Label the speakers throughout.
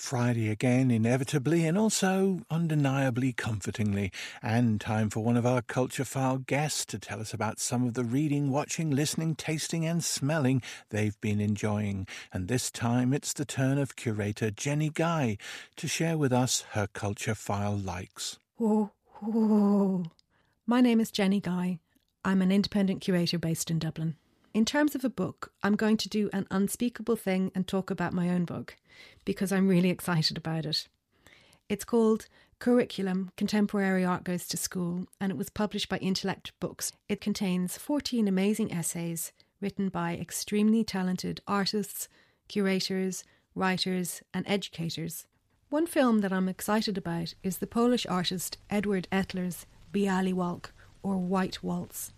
Speaker 1: Friday again, inevitably and also undeniably comfortingly, and time for one of our culture file guests to tell us about some of the reading, watching, listening, tasting, and smelling they've been enjoying. And this time it's the turn of curator Jennie Guy to share with us her culture file likes.
Speaker 2: Oh, oh. My name is Jennie Guy. I'm an independent curator based in Dublin. In terms of a book, I'm going to do an unspeakable thing and talk about my own book because I'm really excited about it. It's called Curriculum Contemporary Art Goes to School and it was published by Intellect Books. It contains 14 amazing essays written by extremely talented artists, curators, writers, and educators. One film that I'm excited about is the Polish artist Edward Etler's Bialy Walc or White Waltz.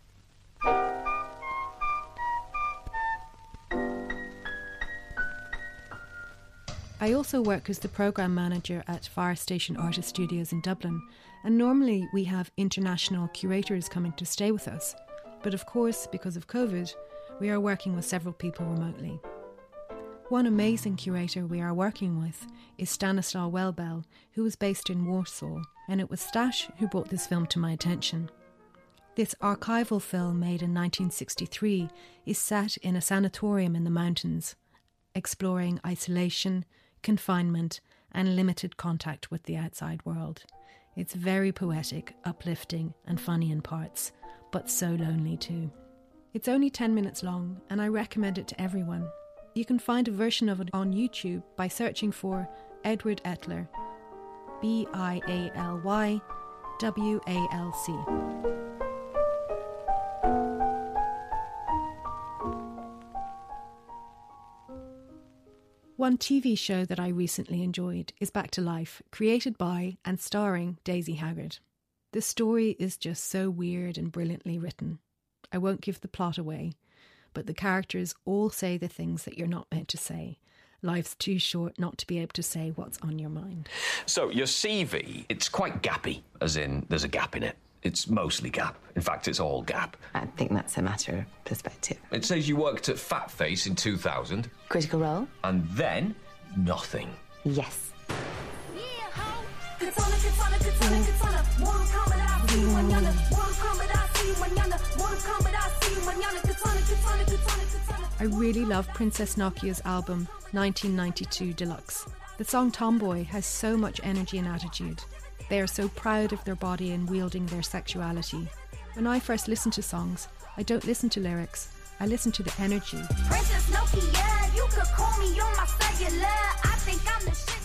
Speaker 2: I also work as the programme manager at Fire Station Artist Studios in Dublin, and normally we have international curators coming to stay with us. But of course, because of COVID, we are working with several people remotely. One amazing curator we are working with is Stanislaw Welbel, who is based in Warsaw, and it was Stash who brought this film to my attention. This archival film made in 1963 is set in a sanatorium in the mountains, exploring isolation, confinement, and limited contact with the outside world. It's very poetic, uplifting, and funny in parts, but so lonely too. It's only 10 minutes long, and I recommend it to everyone. You can find a version of it on YouTube by searching for Edward Etler, B I A L Y W A L C. One TV show that I recently enjoyed is Back to Life, created by and starring Daisy Haggard. The story is just so weird and brilliantly written. I won't give the plot away, but the characters all say the things that you're not meant to say. Life's too short not to be able to say what's on your mind.
Speaker 3: So, your CV, it's quite gappy, as in there's a gap in it. It's mostly gap. In fact, it's all gap.
Speaker 4: I think that's a matter of perspective.
Speaker 3: It says you worked at Fat Face in 2000.
Speaker 4: Critical role?
Speaker 3: And then, nothing.
Speaker 4: Yes.
Speaker 2: I really love Princess Nokia's album 1992 Deluxe. The song Tomboy has so much energy and attitude. They are so proud of their body and wielding their sexuality. When I first listen to songs, I don't listen to lyrics, I listen to the energy.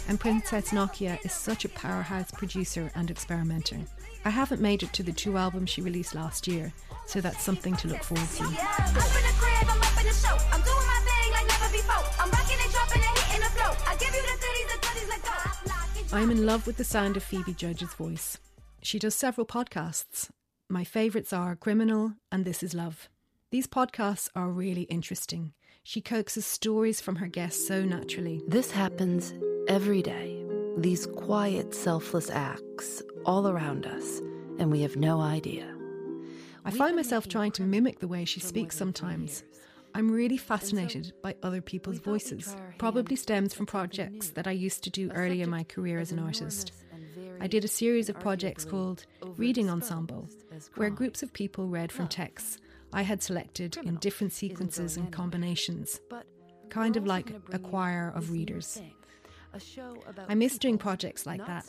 Speaker 2: And Princess Nokia is such a powerhouse producer and experimenter. I haven't made it to the two albums she released last year, so that's something to look forward to. I'm in love with the sound of Phoebe Judge's voice. She does several podcasts. My favourites are Criminal and This Is Love. These podcasts are really interesting. She coaxes stories from her guests so naturally.
Speaker 5: This happens every day. These quiet, selfless acts all around us, and we have no idea.
Speaker 2: I find myself trying to mimic the way she speaks sometimes. I'm really fascinated by other people's voices. Probably stems from projects that I used to do early in my career as an artist. I did a series of projects called Reading Ensemble, where groups of people read from texts I had selected in different sequences and combinations, kind of like a choir of readers. I miss doing projects like that.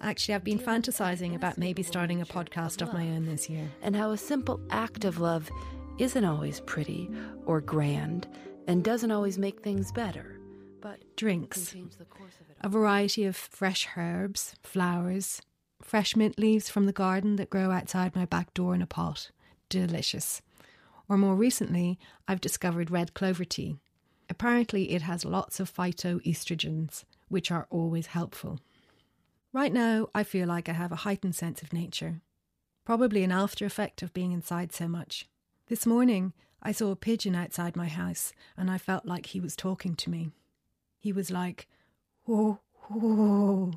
Speaker 2: Actually, I've been fantasizing about maybe starting a podcast of my own this year.
Speaker 5: And how a simple act of love isn't always pretty or grand and doesn't always make things better. But
Speaker 2: drinks, a variety of fresh herbs, flowers, fresh mint leaves from the garden that grow outside my back door in a pot. Delicious. Or more recently, I've discovered red clover tea. Apparently, it has lots of phytoestrogens, which are always helpful. Right now, I feel like I have a heightened sense of nature, probably an after effect of being inside so much. This morning, I saw a pigeon outside my house and I felt like he was talking to me. He was like, whoa, whoa.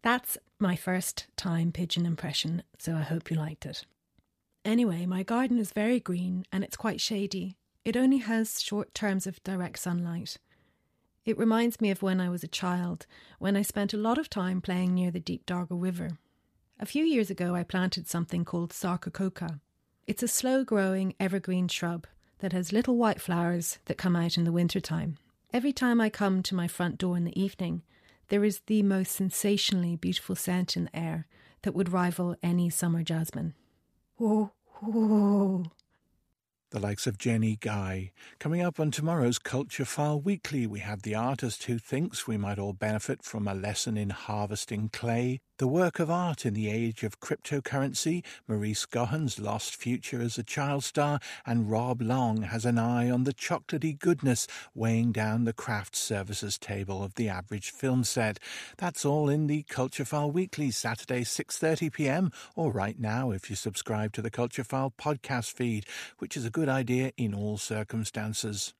Speaker 2: That's my first time pigeon impression, so I hope you liked it. Anyway, my garden is very green and it's quite shady. It only has short terms of direct sunlight. It reminds me of when I was a child, when I spent a lot of time playing near the Deep Dargle River. A few years ago, I planted something called sarcococca. It's a slow growing evergreen shrub that has little white flowers that come out in the winter time. Every time I come to my front door in the evening, there is the most sensationally beautiful scent in the air that would rival any summer jasmine. Oh, oh.
Speaker 1: The likes of Jennie Guy. Coming up on tomorrow's Culture File Weekly, we have the artist who thinks we might all benefit from a lesson in harvesting clay, the work of art in the age of cryptocurrency, Maurice Gohan's lost future as a child star, and Rob Long has an eye on the chocolatey goodness weighing down the craft services table of the average film set. That's all in the Culture File Weekly, Saturday, 6.30pm, or right now if you subscribe to the Culture File podcast feed, which is a good idea in all circumstances.